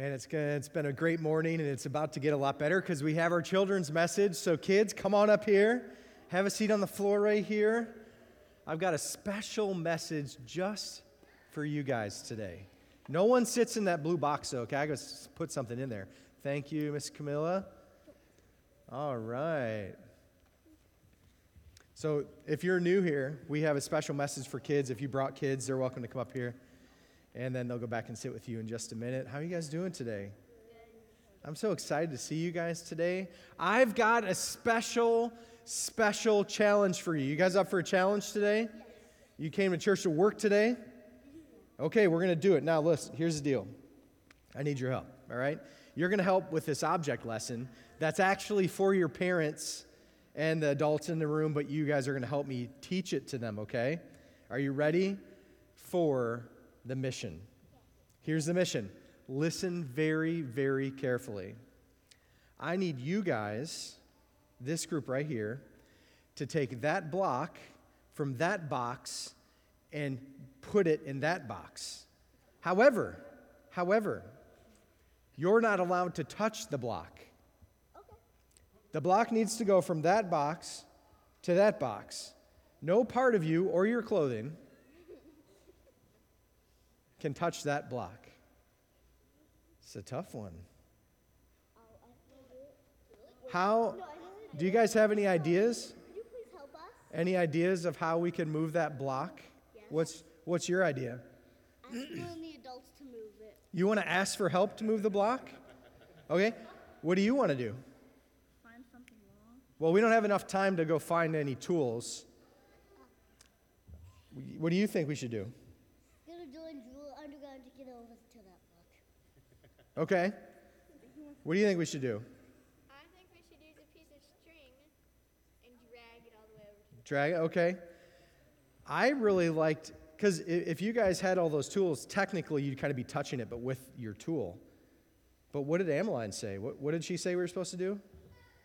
Man, it's, it's been a great morning and it's about to get a lot better because we have our children's message. So, kids, come on up here. Have a seat on the floor right here. I've got a special message just for you guys today. No one sits in that blue box, though, okay? I gotta put something in there. Thank you, Miss Camilla. All right. So, if you're new here, we have a special message for kids. If you brought kids, they're welcome to come up here and then they'll go back and sit with you in just a minute. How are you guys doing today? I'm so excited to see you guys today. I've got a special, special challenge for you. You guys up for a challenge today? You came to church to work today? Okay, we're going to do it. Now, listen, here's the deal I need your help, all right? You're going to help with this object lesson that's actually for your parents and the adults in the room, but you guys are going to help me teach it to them, okay? Are you ready for the mission. Here's the mission listen very, very carefully. I need you guys, this group right here, to take that block from that box and put it in that box. However, however, you're not allowed to touch the block. The block needs to go from that box to that box. No part of you or your clothing can touch that block? It's a tough one. How do you guys have any ideas? Any ideas of how we can move that block? Yes. What's what's your idea? The adults to move it. You want to ask for help to move the block? Okay. What do you want to do? Find something wrong. Well, we don't have enough time to go find any tools. Uh. What do you think we should do? Okay. What do you think we should do? I think we should use a piece of string and drag it all the way over to the Drag it, okay. I really liked, because if you guys had all those tools, technically you'd kind of be touching it, but with your tool. But what did Ameline say? What, what did she say we were supposed to do?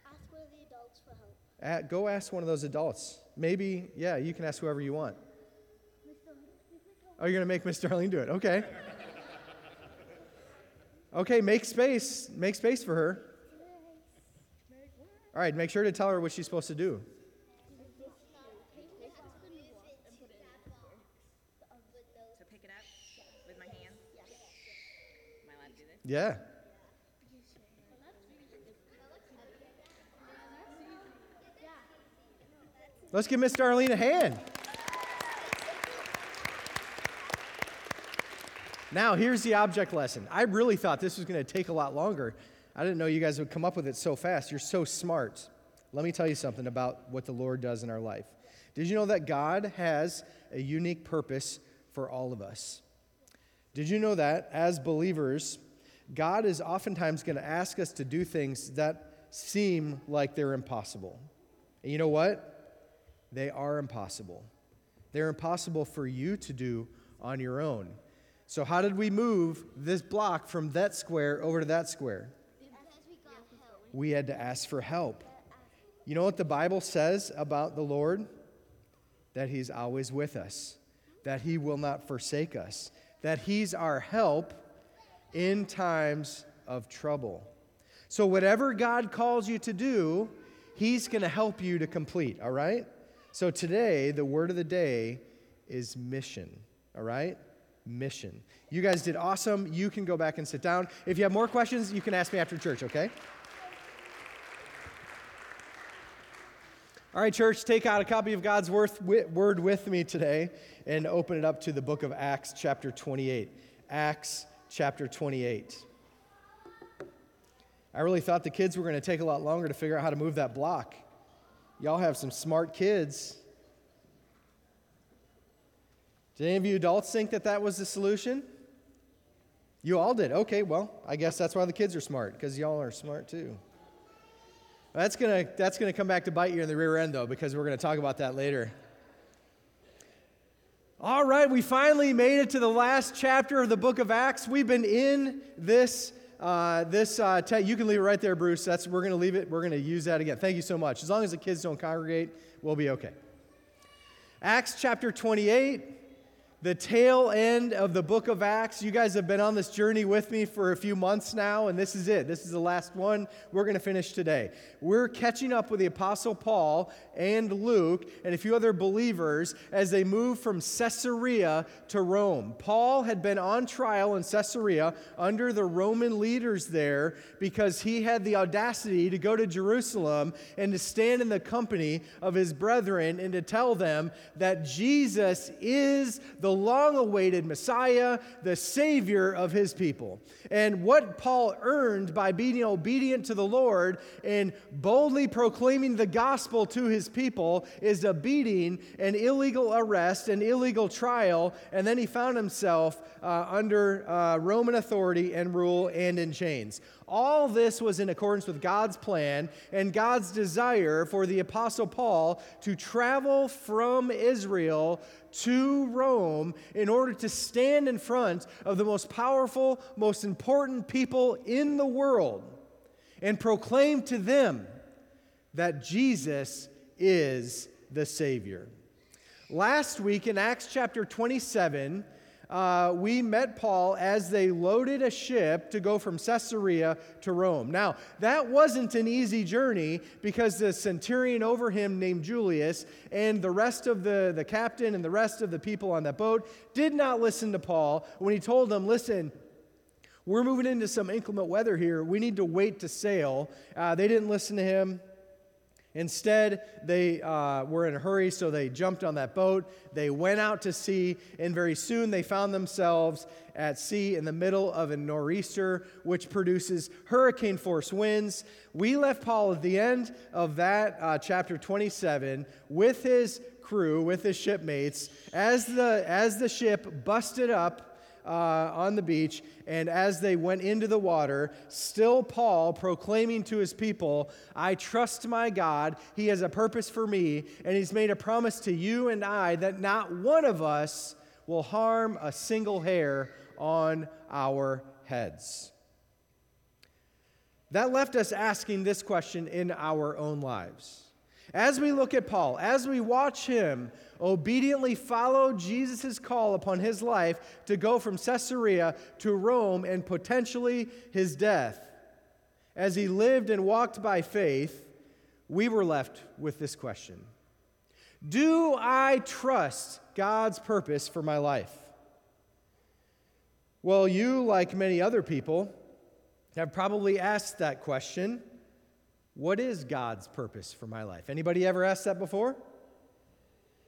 Ask one of the adults for help. At, go ask one of those adults. Maybe, yeah, you can ask whoever you want. Oh, you're going to make Miss Darlene do it. Okay. Okay, make space. Make space for her. All right, make sure to tell her what she's supposed to do. Yeah. Let's give Miss Darlene a hand. Now, here's the object lesson. I really thought this was going to take a lot longer. I didn't know you guys would come up with it so fast. You're so smart. Let me tell you something about what the Lord does in our life. Did you know that God has a unique purpose for all of us? Did you know that as believers, God is oftentimes going to ask us to do things that seem like they're impossible? And you know what? They are impossible. They're impossible for you to do on your own. So, how did we move this block from that square over to that square? We had to ask for help. You know what the Bible says about the Lord? That He's always with us, that He will not forsake us, that He's our help in times of trouble. So, whatever God calls you to do, He's going to help you to complete, all right? So, today, the word of the day is mission, all right? Mission. You guys did awesome. You can go back and sit down. If you have more questions, you can ask me after church, okay? All right, church, take out a copy of God's word with me today and open it up to the book of Acts, chapter 28. Acts, chapter 28. I really thought the kids were going to take a lot longer to figure out how to move that block. Y'all have some smart kids. Did any of you adults think that that was the solution? You all did. Okay, well, I guess that's why the kids are smart, because y'all are smart too. That's going to that's gonna come back to bite you in the rear end, though, because we're going to talk about that later. All right, we finally made it to the last chapter of the book of Acts. We've been in this. Uh, this uh, te- you can leave it right there, Bruce. That's we're going to leave it. We're going to use that again. Thank you so much. As long as the kids don't congregate, we'll be okay. Acts chapter 28. The tail end of the book of Acts. You guys have been on this journey with me for a few months now, and this is it. This is the last one we're going to finish today. We're catching up with the Apostle Paul and Luke and a few other believers as they move from Caesarea to Rome. Paul had been on trial in Caesarea under the Roman leaders there because he had the audacity to go to Jerusalem and to stand in the company of his brethren and to tell them that Jesus is the long awaited Messiah, the Savior of his people. And what Paul earned by being obedient to the Lord and boldly proclaiming the gospel to his people is a beating, an illegal arrest, an illegal trial, and then he found himself uh, under uh, Roman authority and rule and in chains. All this was in accordance with God's plan and God's desire for the Apostle Paul to travel from Israel to Rome in order to stand in front of the most powerful, most important people in the world and proclaim to them that Jesus is the Savior. Last week in Acts chapter 27, uh, we met Paul as they loaded a ship to go from Caesarea to Rome. Now, that wasn't an easy journey because the centurion over him, named Julius, and the rest of the, the captain and the rest of the people on that boat did not listen to Paul when he told them, Listen, we're moving into some inclement weather here. We need to wait to sail. Uh, they didn't listen to him. Instead, they uh, were in a hurry, so they jumped on that boat. They went out to sea, and very soon they found themselves at sea in the middle of a nor'easter, which produces hurricane force winds. We left Paul at the end of that uh, chapter 27 with his crew, with his shipmates, as the, as the ship busted up uh, on the beach, and as they went into the water, still Paul proclaiming to his people, I trust my God. He has a purpose for me, and he's made a promise to you and I that not one of us will harm a single hair on our heads. That left us asking this question in our own lives. As we look at Paul, as we watch him obediently follow Jesus' call upon his life to go from Caesarea to Rome and potentially his death, as he lived and walked by faith, we were left with this question Do I trust God's purpose for my life? Well, you, like many other people, have probably asked that question what is God's purpose for my life? Anybody ever asked that before?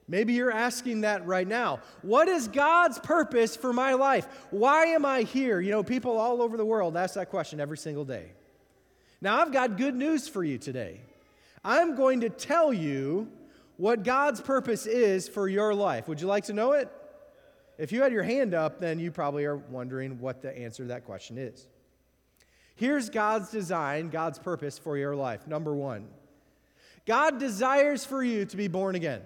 Maybe you're asking that right now. What is God's purpose for my life? Why am I here? You know, people all over the world ask that question every single day. Now, I've got good news for you today. I'm going to tell you what God's purpose is for your life. Would you like to know it? If you had your hand up, then you probably are wondering what the answer to that question is. Here's God's design, God's purpose for your life. Number one, God desires for you to be born again.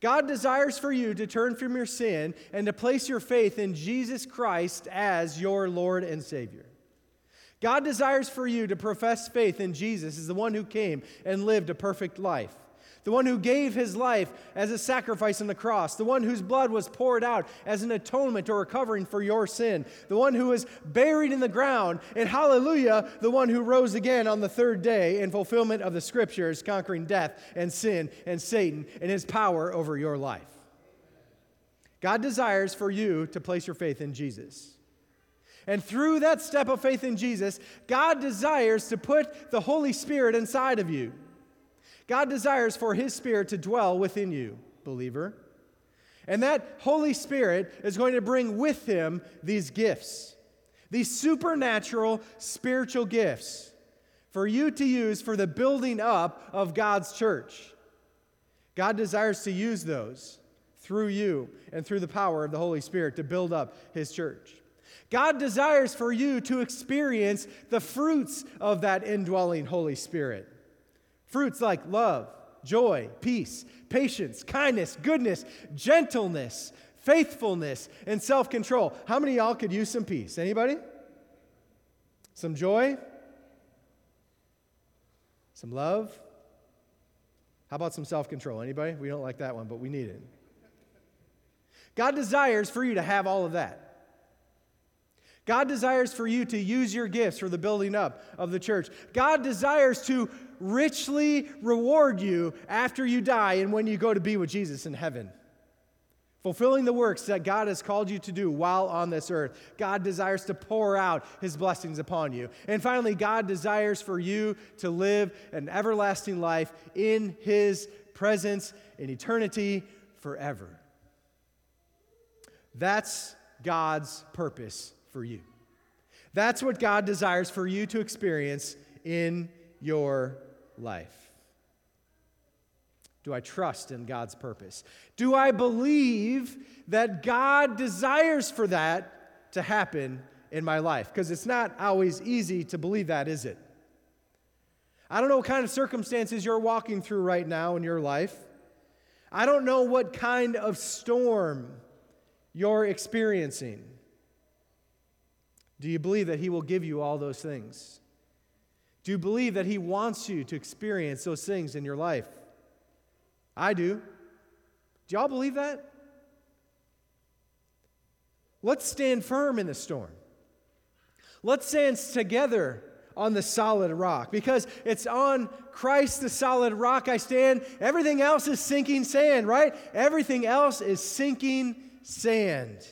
God desires for you to turn from your sin and to place your faith in Jesus Christ as your Lord and Savior. God desires for you to profess faith in Jesus as the one who came and lived a perfect life the one who gave his life as a sacrifice on the cross, the one whose blood was poured out as an atonement or a covering for your sin, the one who was buried in the ground, and hallelujah, the one who rose again on the third day in fulfillment of the scriptures, conquering death and sin and Satan and his power over your life. God desires for you to place your faith in Jesus. And through that step of faith in Jesus, God desires to put the Holy Spirit inside of you. God desires for His Spirit to dwell within you, believer. And that Holy Spirit is going to bring with Him these gifts, these supernatural spiritual gifts for you to use for the building up of God's church. God desires to use those through you and through the power of the Holy Spirit to build up His church. God desires for you to experience the fruits of that indwelling Holy Spirit. Fruits like love, joy, peace, patience, kindness, goodness, gentleness, faithfulness, and self control. How many y'all could use some peace? Anybody? Some joy? Some love? How about some self control? Anybody? We don't like that one, but we need it. God desires for you to have all of that. God desires for you to use your gifts for the building up of the church. God desires to richly reward you after you die and when you go to be with Jesus in heaven. Fulfilling the works that God has called you to do while on this earth. God desires to pour out his blessings upon you. And finally, God desires for you to live an everlasting life in his presence in eternity forever. That's God's purpose for you. That's what God desires for you to experience in your life. Do I trust in God's purpose? Do I believe that God desires for that to happen in my life? Because it's not always easy to believe that, is it? I don't know what kind of circumstances you're walking through right now in your life. I don't know what kind of storm you're experiencing. Do you believe that He will give you all those things? Do you believe that He wants you to experience those things in your life? I do. Do y'all believe that? Let's stand firm in the storm. Let's stand together on the solid rock because it's on Christ, the solid rock, I stand. Everything else is sinking sand, right? Everything else is sinking sand.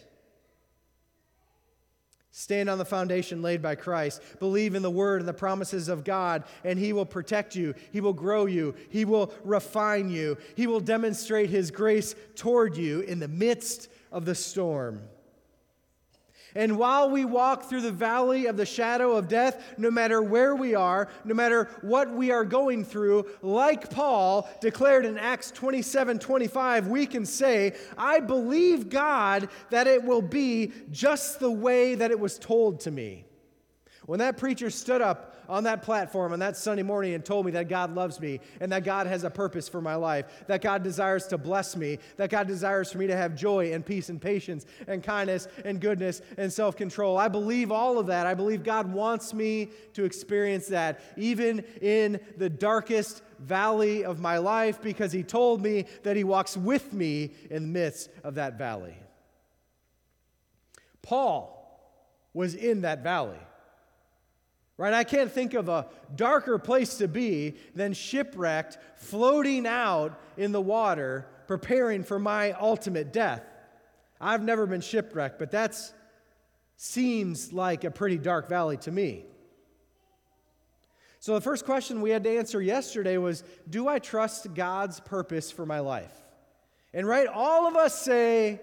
Stand on the foundation laid by Christ. Believe in the word and the promises of God, and He will protect you. He will grow you. He will refine you. He will demonstrate His grace toward you in the midst of the storm. And while we walk through the valley of the shadow of death, no matter where we are, no matter what we are going through, like Paul declared in Acts 27 25, we can say, I believe God that it will be just the way that it was told to me. When that preacher stood up on that platform on that Sunday morning and told me that God loves me and that God has a purpose for my life, that God desires to bless me, that God desires for me to have joy and peace and patience and kindness and goodness and self control. I believe all of that. I believe God wants me to experience that, even in the darkest valley of my life, because He told me that He walks with me in the midst of that valley. Paul was in that valley. Right? I can't think of a darker place to be than shipwrecked, floating out in the water, preparing for my ultimate death. I've never been shipwrecked, but that seems like a pretty dark valley to me. So, the first question we had to answer yesterday was Do I trust God's purpose for my life? And, right, all of us say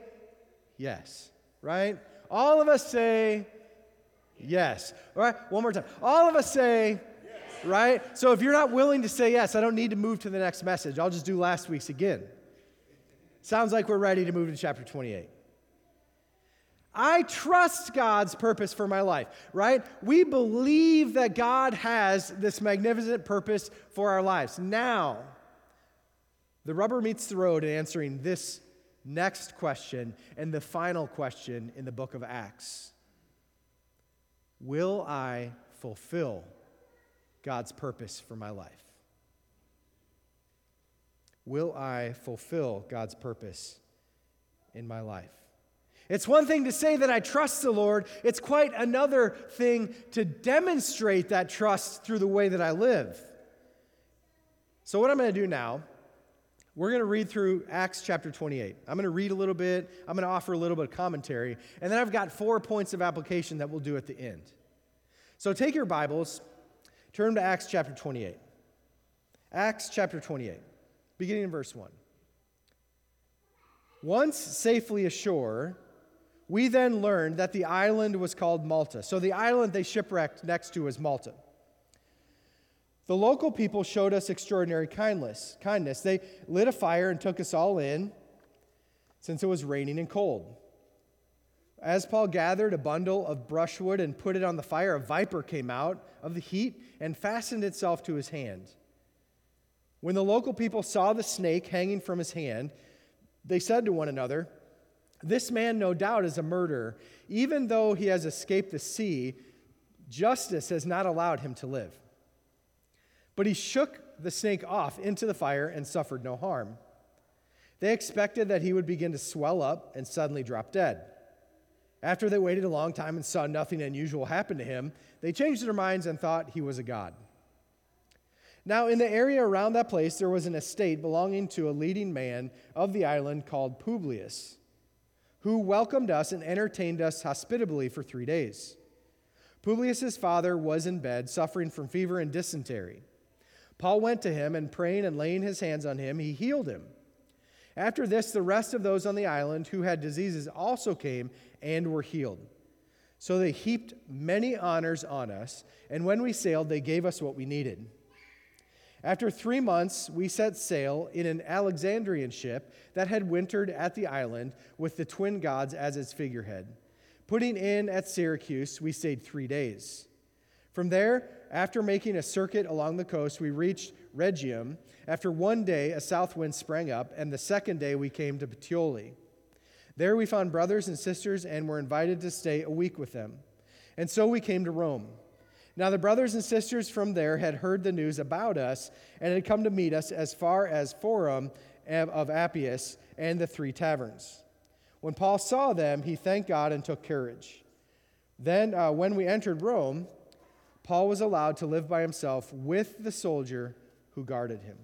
yes, right? All of us say Yes. All right, one more time. All of us say, yes. right? So if you're not willing to say yes, I don't need to move to the next message. I'll just do last week's again. Sounds like we're ready to move to chapter 28. I trust God's purpose for my life, right? We believe that God has this magnificent purpose for our lives. Now, the rubber meets the road in answering this next question and the final question in the book of Acts. Will I fulfill God's purpose for my life? Will I fulfill God's purpose in my life? It's one thing to say that I trust the Lord, it's quite another thing to demonstrate that trust through the way that I live. So, what I'm going to do now, we're going to read through Acts chapter 28. I'm going to read a little bit, I'm going to offer a little bit of commentary, and then I've got four points of application that we'll do at the end. So take your Bibles, turn to Acts chapter 28. Acts chapter 28, beginning in verse 1. Once safely ashore, we then learned that the island was called Malta. So the island they shipwrecked next to was Malta. The local people showed us extraordinary kindness. Kindness. They lit a fire and took us all in since it was raining and cold. As Paul gathered a bundle of brushwood and put it on the fire, a viper came out of the heat and fastened itself to his hand. When the local people saw the snake hanging from his hand, they said to one another, This man, no doubt, is a murderer. Even though he has escaped the sea, justice has not allowed him to live. But he shook the snake off into the fire and suffered no harm. They expected that he would begin to swell up and suddenly drop dead. After they waited a long time and saw nothing unusual happen to him, they changed their minds and thought he was a god. Now, in the area around that place, there was an estate belonging to a leading man of the island called Publius, who welcomed us and entertained us hospitably for three days. Publius's father was in bed, suffering from fever and dysentery. Paul went to him and praying and laying his hands on him, he healed him. After this, the rest of those on the island who had diseases also came and were healed. So they heaped many honors on us, and when we sailed, they gave us what we needed. After three months, we set sail in an Alexandrian ship that had wintered at the island with the twin gods as its figurehead. Putting in at Syracuse, we stayed three days. From there, after making a circuit along the coast, we reached Rhegium. After one day, a south wind sprang up, and the second day we came to Puteoli. There we found brothers and sisters and were invited to stay a week with them. And so we came to Rome. Now, the brothers and sisters from there had heard the news about us and had come to meet us as far as Forum of Appius and the three taverns. When Paul saw them, he thanked God and took courage. Then, uh, when we entered Rome, Paul was allowed to live by himself with the soldier who guarded him.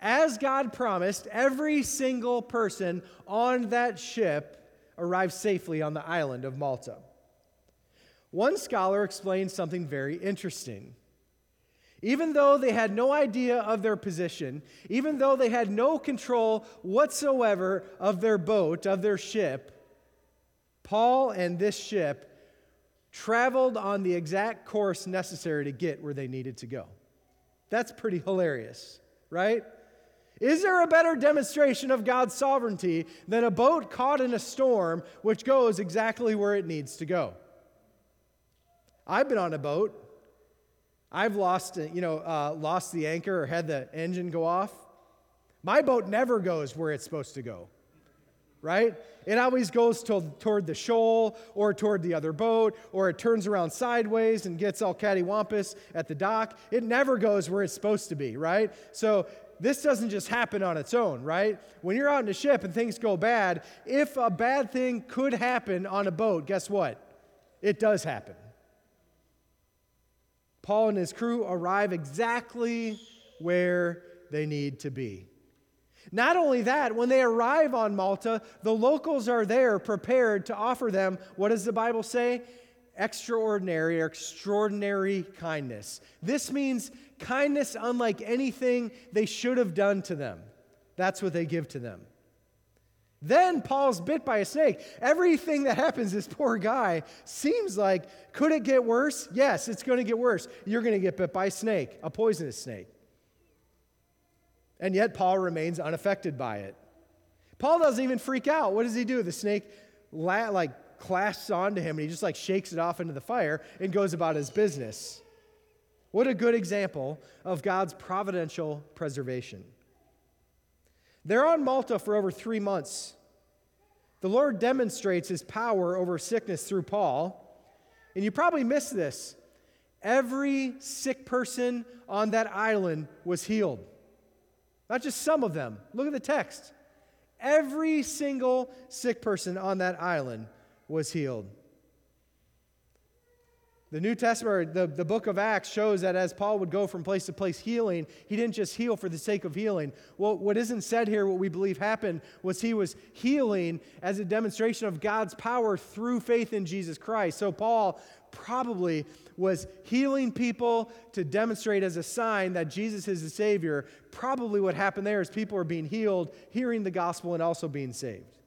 As God promised, every single person on that ship arrived safely on the island of Malta. One scholar explains something very interesting. Even though they had no idea of their position, even though they had no control whatsoever of their boat, of their ship, Paul and this ship traveled on the exact course necessary to get where they needed to go. That's pretty hilarious, right? Is there a better demonstration of God's sovereignty than a boat caught in a storm which goes exactly where it needs to go? I've been on a boat. I've lost, you know, uh, lost the anchor or had the engine go off. My boat never goes where it's supposed to go right? It always goes to, toward the shoal or toward the other boat, or it turns around sideways and gets all cattywampus at the dock. It never goes where it's supposed to be, right? So this doesn't just happen on its own, right? When you're out in a ship and things go bad, if a bad thing could happen on a boat, guess what? It does happen. Paul and his crew arrive exactly where they need to be. Not only that, when they arrive on Malta, the locals are there prepared to offer them, what does the Bible say? Extraordinary or extraordinary kindness. This means kindness unlike anything they should have done to them. That's what they give to them. Then Paul's bit by a snake. Everything that happens, this poor guy seems like, could it get worse? Yes, it's going to get worse. You're going to get bit by a snake, a poisonous snake. And yet, Paul remains unaffected by it. Paul doesn't even freak out. What does he do? The snake la- like clasps onto him and he just like shakes it off into the fire and goes about his business. What a good example of God's providential preservation. They're on Malta for over three months. The Lord demonstrates his power over sickness through Paul. And you probably missed this. Every sick person on that island was healed. Not just some of them. Look at the text. Every single sick person on that island was healed. The New Testament, the, the book of Acts, shows that as Paul would go from place to place healing, he didn't just heal for the sake of healing. Well, what isn't said here, what we believe happened, was he was healing as a demonstration of God's power through faith in Jesus Christ. So Paul probably was healing people to demonstrate as a sign that Jesus is the Savior. Probably what happened there is people are being healed, hearing the gospel, and also being saved.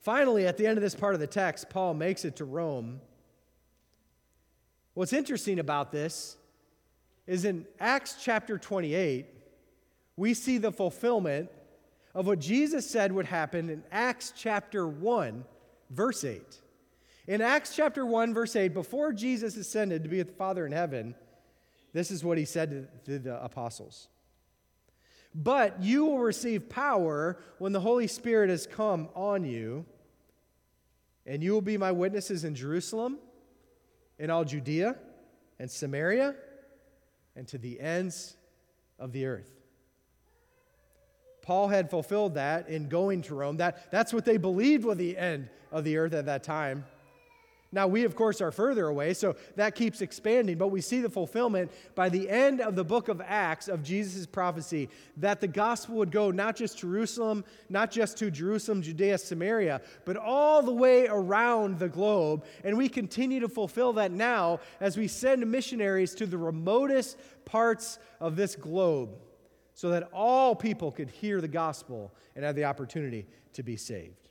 Finally, at the end of this part of the text, Paul makes it to Rome What's interesting about this is in Acts chapter 28, we see the fulfillment of what Jesus said would happen in Acts chapter 1, verse 8. In Acts chapter 1, verse 8, before Jesus ascended to be with the Father in heaven, this is what he said to the apostles. But you will receive power when the Holy Spirit has come on you, and you will be my witnesses in Jerusalem in all Judea and Samaria and to the ends of the earth. Paul had fulfilled that in going to Rome. That, that's what they believed was the end of the earth at that time. Now, we, of course, are further away, so that keeps expanding, but we see the fulfillment by the end of the book of Acts of Jesus' prophecy that the gospel would go not just to Jerusalem, not just to Jerusalem, Judea, Samaria, but all the way around the globe. And we continue to fulfill that now as we send missionaries to the remotest parts of this globe so that all people could hear the gospel and have the opportunity to be saved.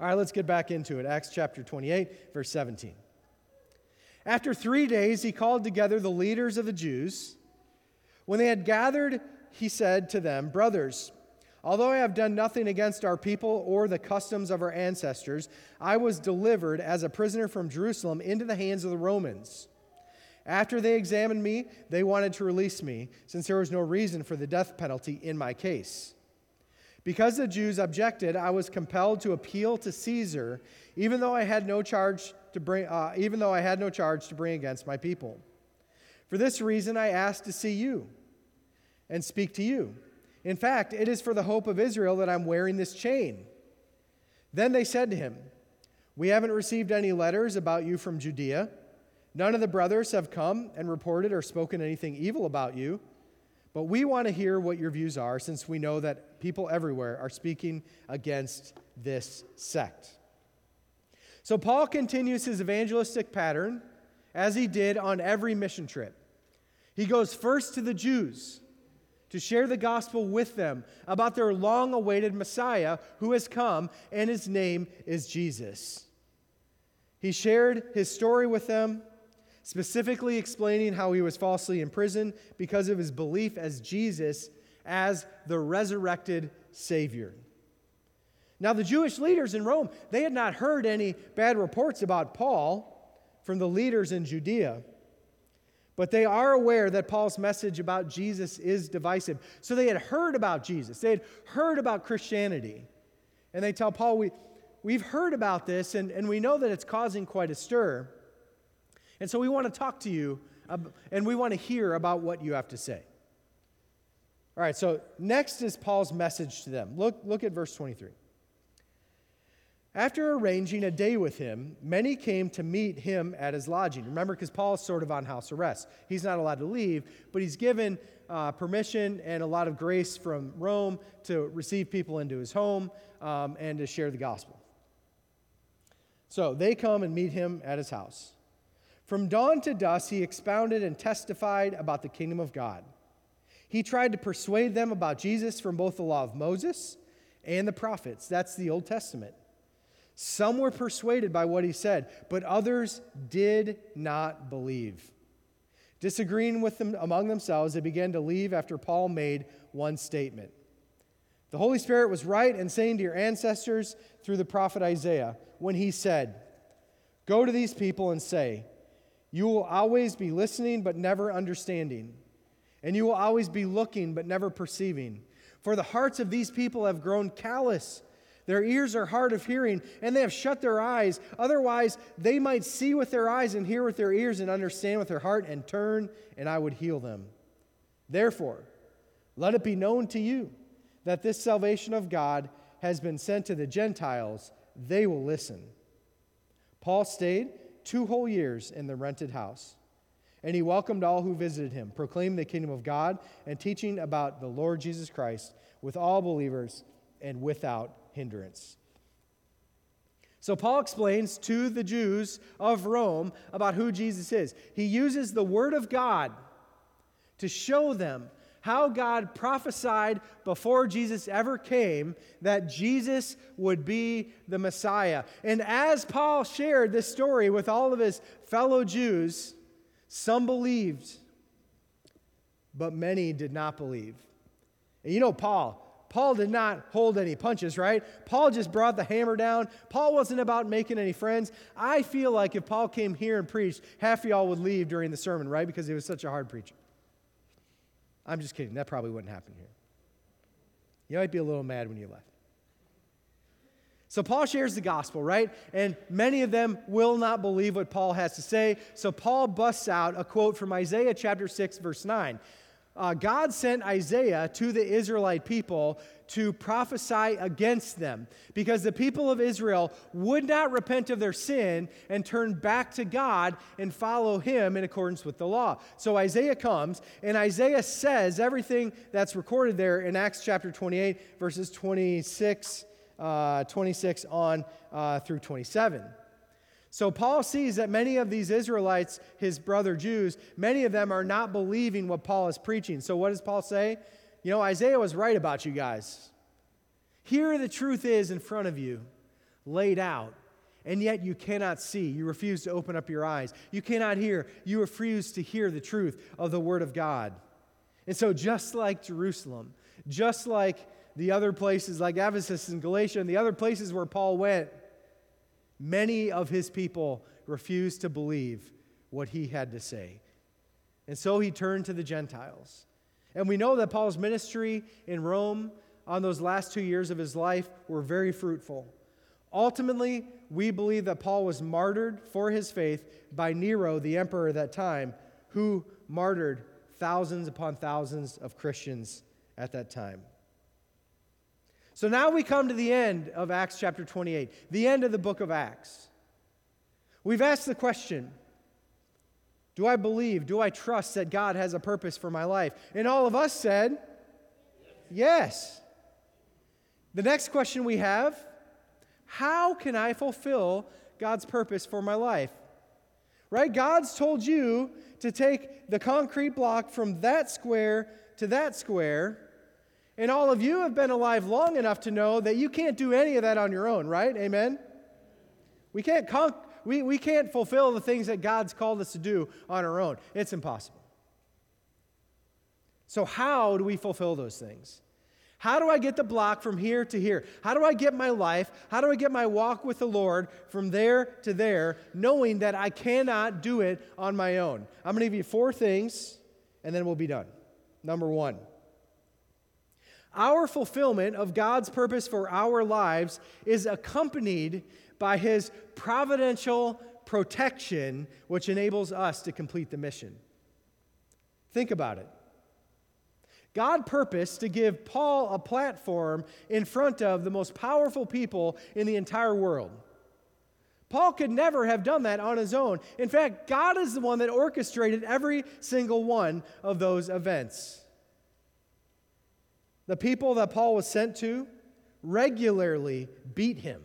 All right, let's get back into it. Acts chapter 28, verse 17. After three days, he called together the leaders of the Jews. When they had gathered, he said to them, Brothers, although I have done nothing against our people or the customs of our ancestors, I was delivered as a prisoner from Jerusalem into the hands of the Romans. After they examined me, they wanted to release me, since there was no reason for the death penalty in my case. Because the Jews objected, I was compelled to appeal to Caesar, even though I had no charge to bring, uh, even though I had no charge to bring against my people. For this reason, I asked to see you and speak to you. In fact, it is for the hope of Israel that I'm wearing this chain. Then they said to him, We haven't received any letters about you from Judea. None of the brothers have come and reported or spoken anything evil about you. But we want to hear what your views are since we know that people everywhere are speaking against this sect. So Paul continues his evangelistic pattern as he did on every mission trip. He goes first to the Jews to share the gospel with them about their long awaited Messiah who has come, and his name is Jesus. He shared his story with them specifically explaining how he was falsely imprisoned because of his belief as Jesus as the resurrected Savior. Now, the Jewish leaders in Rome, they had not heard any bad reports about Paul from the leaders in Judea. But they are aware that Paul's message about Jesus is divisive. So they had heard about Jesus, they had heard about Christianity. And they tell Paul, we, We've heard about this, and, and we know that it's causing quite a stir. And so we want to talk to you and we want to hear about what you have to say. All right, so next is Paul's message to them. Look, look at verse 23. After arranging a day with him, many came to meet him at his lodging. Remember, because Paul's sort of on house arrest. He's not allowed to leave, but he's given uh, permission and a lot of grace from Rome to receive people into his home um, and to share the gospel. So they come and meet him at his house. From dawn to dusk, he expounded and testified about the kingdom of God. He tried to persuade them about Jesus from both the law of Moses and the prophets. That's the Old Testament. Some were persuaded by what he said, but others did not believe. Disagreeing with them among themselves, they began to leave after Paul made one statement. The Holy Spirit was right in saying to your ancestors through the prophet Isaiah when he said, Go to these people and say, you will always be listening but never understanding, and you will always be looking but never perceiving. For the hearts of these people have grown callous. Their ears are hard of hearing, and they have shut their eyes. Otherwise, they might see with their eyes and hear with their ears and understand with their heart and turn, and I would heal them. Therefore, let it be known to you that this salvation of God has been sent to the Gentiles. They will listen. Paul stayed two whole years in the rented house. And he welcomed all who visited him, proclaiming the kingdom of God and teaching about the Lord Jesus Christ with all believers and without hindrance. So, Paul explains to the Jews of Rome about who Jesus is. He uses the Word of God to show them how God prophesied before Jesus ever came that Jesus would be the Messiah. And as Paul shared this story with all of his fellow Jews, some believed, but many did not believe. And you know, Paul. Paul did not hold any punches, right? Paul just brought the hammer down. Paul wasn't about making any friends. I feel like if Paul came here and preached, half of y'all would leave during the sermon, right? Because he was such a hard preacher. I'm just kidding. That probably wouldn't happen here. You might be a little mad when you left. So Paul shares the gospel, right? And many of them will not believe what Paul has to say. So Paul busts out a quote from Isaiah chapter 6, verse 9. uh, God sent Isaiah to the Israelite people to prophesy against them because the people of Israel would not repent of their sin and turn back to God and follow Him in accordance with the law. So Isaiah comes and Isaiah says everything that's recorded there in Acts chapter 28, verses 26, uh, 26 on uh, through 27. So Paul sees that many of these Israelites, his brother Jews, many of them are not believing what Paul is preaching. So what does Paul say? You know, Isaiah was right about you guys. Here the truth is in front of you, laid out, and yet you cannot see. You refuse to open up your eyes. You cannot hear. You refuse to hear the truth of the Word of God. And so, just like Jerusalem, just like the other places like Ephesus and Galatia and the other places where Paul went, Many of his people refused to believe what he had to say. And so he turned to the Gentiles. And we know that Paul's ministry in Rome on those last two years of his life were very fruitful. Ultimately, we believe that Paul was martyred for his faith by Nero, the emperor at that time, who martyred thousands upon thousands of Christians at that time. So now we come to the end of Acts chapter 28, the end of the book of Acts. We've asked the question Do I believe, do I trust that God has a purpose for my life? And all of us said, Yes. The next question we have How can I fulfill God's purpose for my life? Right? God's told you to take the concrete block from that square to that square and all of you have been alive long enough to know that you can't do any of that on your own, right? Amen? We can't, con- we, we can't fulfill the things that God's called us to do on our own. It's impossible. So, how do we fulfill those things? How do I get the block from here to here? How do I get my life? How do I get my walk with the Lord from there to there, knowing that I cannot do it on my own? I'm going to give you four things, and then we'll be done. Number one, our fulfillment of God's purpose for our lives is accompanied by His providential protection, which enables us to complete the mission. Think about it. God purposed to give Paul a platform in front of the most powerful people in the entire world. Paul could never have done that on his own. In fact, God is the one that orchestrated every single one of those events. The people that Paul was sent to regularly beat him,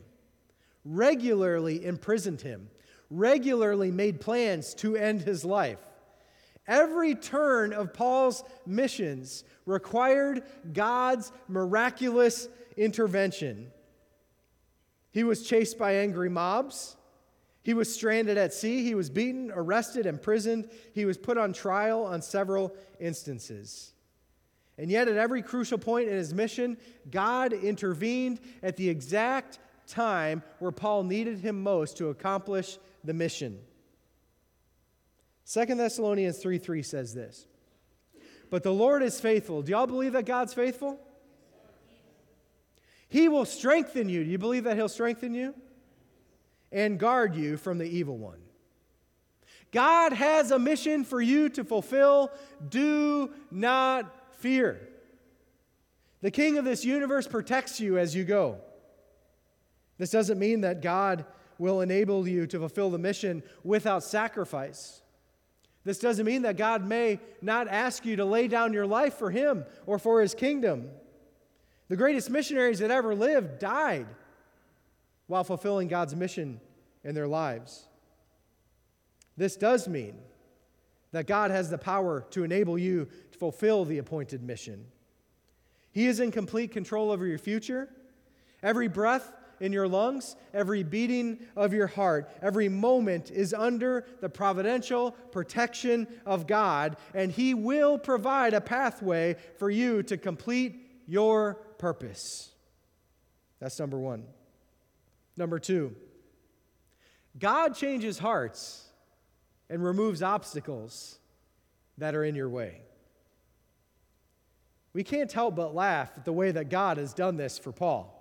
regularly imprisoned him, regularly made plans to end his life. Every turn of Paul's missions required God's miraculous intervention. He was chased by angry mobs. He was stranded at sea. He was beaten, arrested, imprisoned. He was put on trial on several instances. And yet, at every crucial point in his mission, God intervened at the exact time where Paul needed him most to accomplish the mission. 2 Thessalonians 3 3 says this But the Lord is faithful. Do y'all believe that God's faithful? He will strengthen you. Do you believe that He'll strengthen you? And guard you from the evil one. God has a mission for you to fulfill. Do not fear. The king of this universe protects you as you go. This doesn't mean that God will enable you to fulfill the mission without sacrifice. This doesn't mean that God may not ask you to lay down your life for Him or for His kingdom. The greatest missionaries that ever lived died while fulfilling God's mission in their lives. This does mean that God has the power to enable you to fulfill the appointed mission. He is in complete control over your future. Every breath in your lungs, every beating of your heart, every moment is under the providential protection of God, and He will provide a pathway for you to complete your purpose. That's number one. Number two, God changes hearts and removes obstacles that are in your way. We can't help but laugh at the way that God has done this for Paul.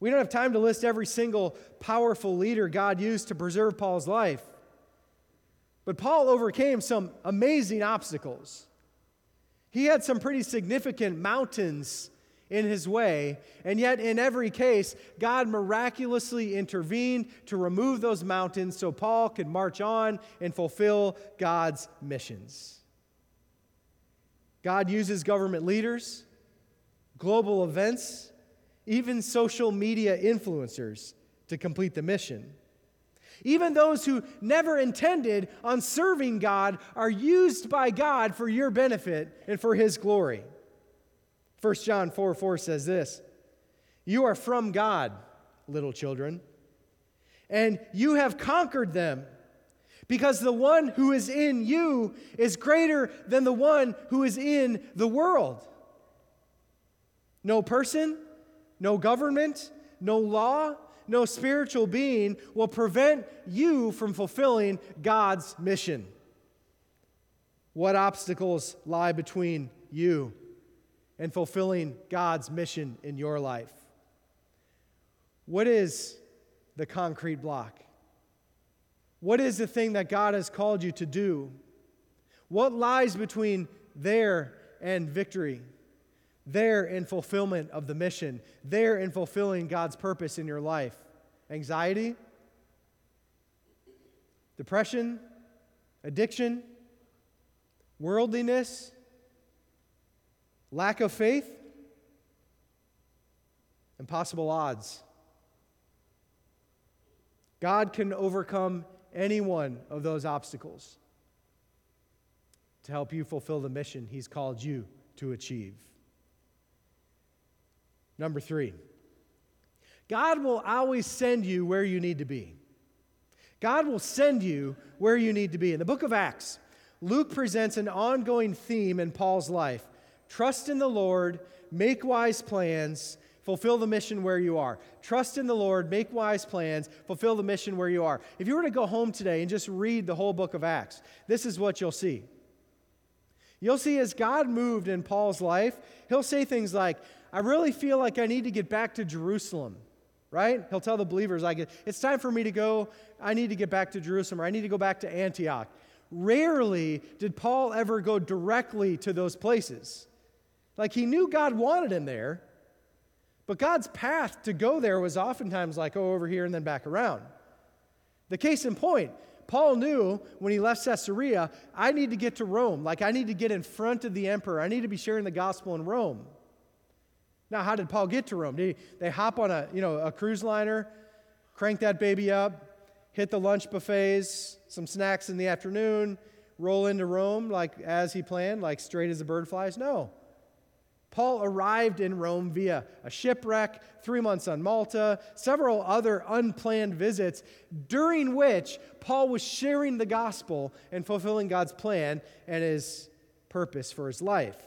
We don't have time to list every single powerful leader God used to preserve Paul's life. But Paul overcame some amazing obstacles. He had some pretty significant mountains in his way, and yet in every case, God miraculously intervened to remove those mountains so Paul could march on and fulfill God's missions. God uses government leaders, global events, even social media influencers to complete the mission. Even those who never intended on serving God are used by God for your benefit and for His glory. 1 John 4 4 says this You are from God, little children, and you have conquered them, because the one who is in you is greater than the one who is in the world. No person, no government, no law, no spiritual being will prevent you from fulfilling God's mission. What obstacles lie between you and fulfilling God's mission in your life? What is the concrete block? What is the thing that God has called you to do? What lies between there and victory? There in fulfillment of the mission, there in fulfilling God's purpose in your life. Anxiety, depression, addiction, worldliness, lack of faith, impossible odds. God can overcome any one of those obstacles to help you fulfill the mission He's called you to achieve. Number three, God will always send you where you need to be. God will send you where you need to be. In the book of Acts, Luke presents an ongoing theme in Paul's life trust in the Lord, make wise plans, fulfill the mission where you are. Trust in the Lord, make wise plans, fulfill the mission where you are. If you were to go home today and just read the whole book of Acts, this is what you'll see. You'll see as God moved in Paul's life, he'll say things like, I really feel like I need to get back to Jerusalem, right? He'll tell the believers, like, it's time for me to go. I need to get back to Jerusalem, or I need to go back to Antioch. Rarely did Paul ever go directly to those places. Like, he knew God wanted him there, but God's path to go there was oftentimes like, oh, over here and then back around. The case in point, Paul knew when he left Caesarea, I need to get to Rome. Like, I need to get in front of the emperor. I need to be sharing the gospel in Rome. Now, how did Paul get to Rome? Did he, they hop on a, you know, a cruise liner, crank that baby up, hit the lunch buffets, some snacks in the afternoon, roll into Rome like as he planned, like straight as a bird flies? No. Paul arrived in Rome via a shipwreck, three months on Malta, several other unplanned visits, during which Paul was sharing the gospel and fulfilling God's plan and his purpose for his life.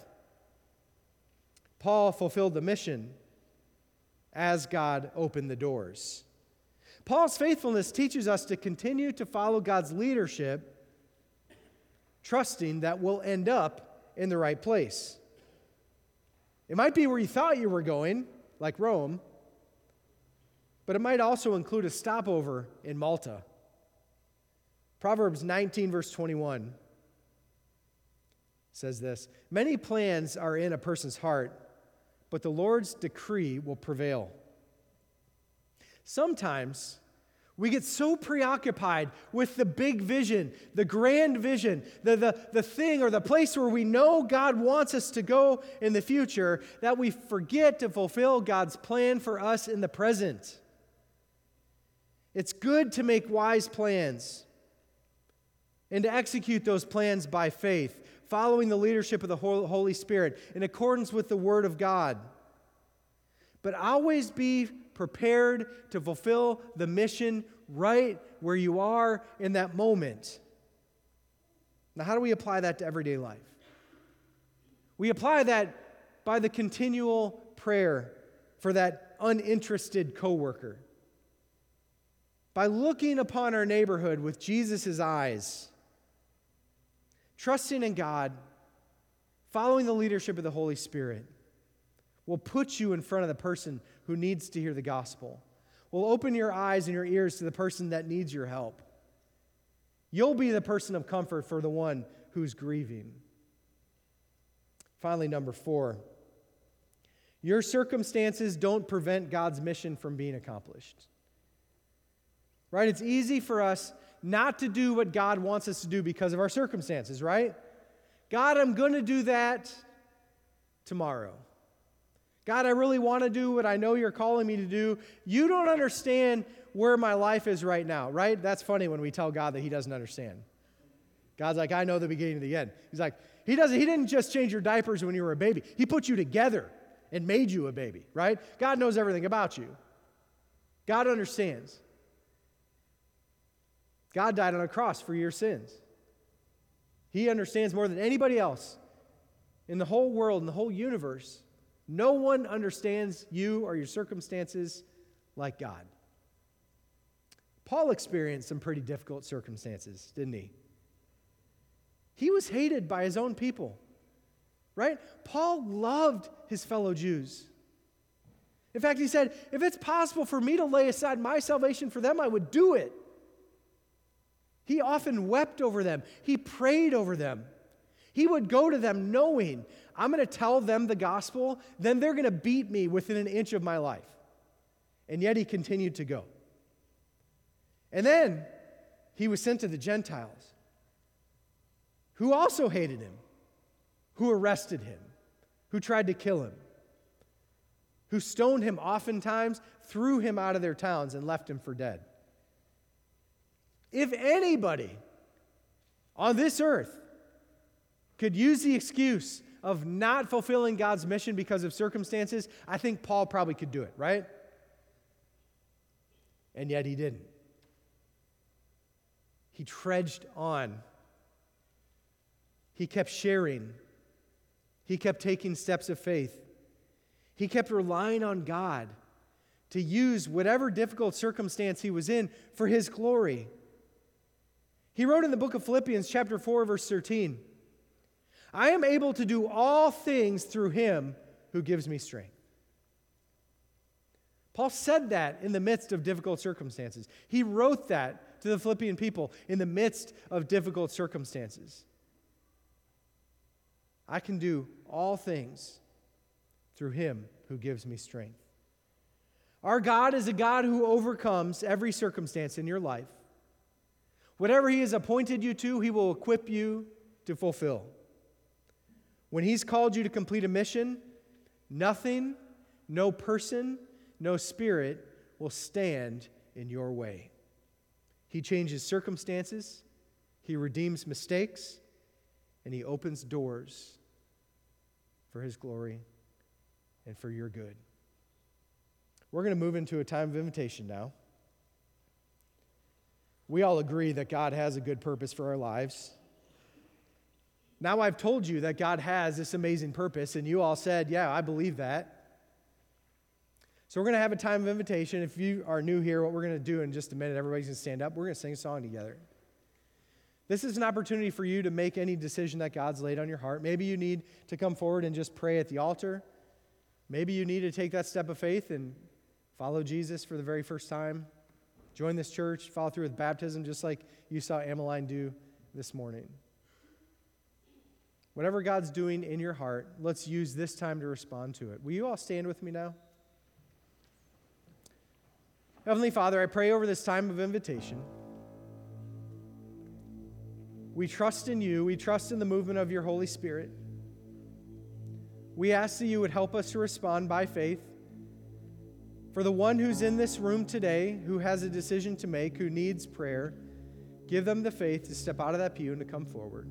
Paul fulfilled the mission as God opened the doors. Paul's faithfulness teaches us to continue to follow God's leadership, trusting that we'll end up in the right place. It might be where you thought you were going, like Rome, but it might also include a stopover in Malta. Proverbs 19, verse 21 says this Many plans are in a person's heart, but the Lord's decree will prevail. Sometimes we get so preoccupied with the big vision, the grand vision, the, the, the thing or the place where we know God wants us to go in the future that we forget to fulfill God's plan for us in the present. It's good to make wise plans and to execute those plans by faith, following the leadership of the Holy Spirit in accordance with the Word of God. But always be prepared to fulfill the mission right where you are in that moment. Now, how do we apply that to everyday life? We apply that by the continual prayer for that uninterested coworker. By looking upon our neighborhood with Jesus' eyes, trusting in God, following the leadership of the Holy Spirit will put you in front of the person who needs to hear the gospel. Will open your eyes and your ears to the person that needs your help. You'll be the person of comfort for the one who's grieving. Finally, number four, your circumstances don't prevent God's mission from being accomplished. Right? It's easy for us not to do what God wants us to do because of our circumstances, right? God, I'm going to do that tomorrow. God, I really want to do what I know you're calling me to do. You don't understand where my life is right now, right? That's funny when we tell God that He doesn't understand. God's like, I know the beginning and the end. He's like, He doesn't, He didn't just change your diapers when you were a baby. He put you together and made you a baby, right? God knows everything about you. God understands. God died on a cross for your sins. He understands more than anybody else in the whole world, in the whole universe. No one understands you or your circumstances like God. Paul experienced some pretty difficult circumstances, didn't he? He was hated by his own people, right? Paul loved his fellow Jews. In fact, he said, if it's possible for me to lay aside my salvation for them, I would do it. He often wept over them, he prayed over them. He would go to them knowing, I'm going to tell them the gospel, then they're going to beat me within an inch of my life. And yet he continued to go. And then he was sent to the Gentiles, who also hated him, who arrested him, who tried to kill him, who stoned him oftentimes, threw him out of their towns, and left him for dead. If anybody on this earth could use the excuse of not fulfilling God's mission because of circumstances, I think Paul probably could do it, right? And yet he didn't. He trudged on. He kept sharing. He kept taking steps of faith. He kept relying on God to use whatever difficult circumstance he was in for his glory. He wrote in the book of Philippians, chapter 4, verse 13 I am able to do all things through him who gives me strength. Paul said that in the midst of difficult circumstances. He wrote that to the Philippian people in the midst of difficult circumstances. I can do all things through him who gives me strength. Our God is a God who overcomes every circumstance in your life. Whatever He has appointed you to, He will equip you to fulfill. When He's called you to complete a mission, nothing, no person, no spirit will stand in your way. He changes circumstances, He redeems mistakes, and He opens doors for His glory and for your good. We're going to move into a time of invitation now. We all agree that God has a good purpose for our lives. Now I've told you that God has this amazing purpose, and you all said, Yeah, I believe that. So we're going to have a time of invitation. If you are new here, what we're going to do in just a minute, everybody's going to stand up. We're going to sing a song together. This is an opportunity for you to make any decision that God's laid on your heart. Maybe you need to come forward and just pray at the altar. Maybe you need to take that step of faith and follow Jesus for the very first time. Join this church, follow through with baptism, just like you saw Emmeline do this morning. Whatever God's doing in your heart, let's use this time to respond to it. Will you all stand with me now? Heavenly Father, I pray over this time of invitation. We trust in you, we trust in the movement of your Holy Spirit. We ask that you would help us to respond by faith. For the one who's in this room today who has a decision to make, who needs prayer, give them the faith to step out of that pew and to come forward.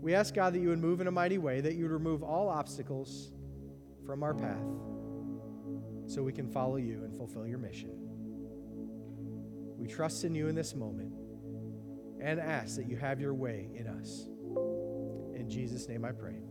We ask God that you would move in a mighty way, that you would remove all obstacles from our path so we can follow you and fulfill your mission. We trust in you in this moment and ask that you have your way in us. In Jesus' name I pray.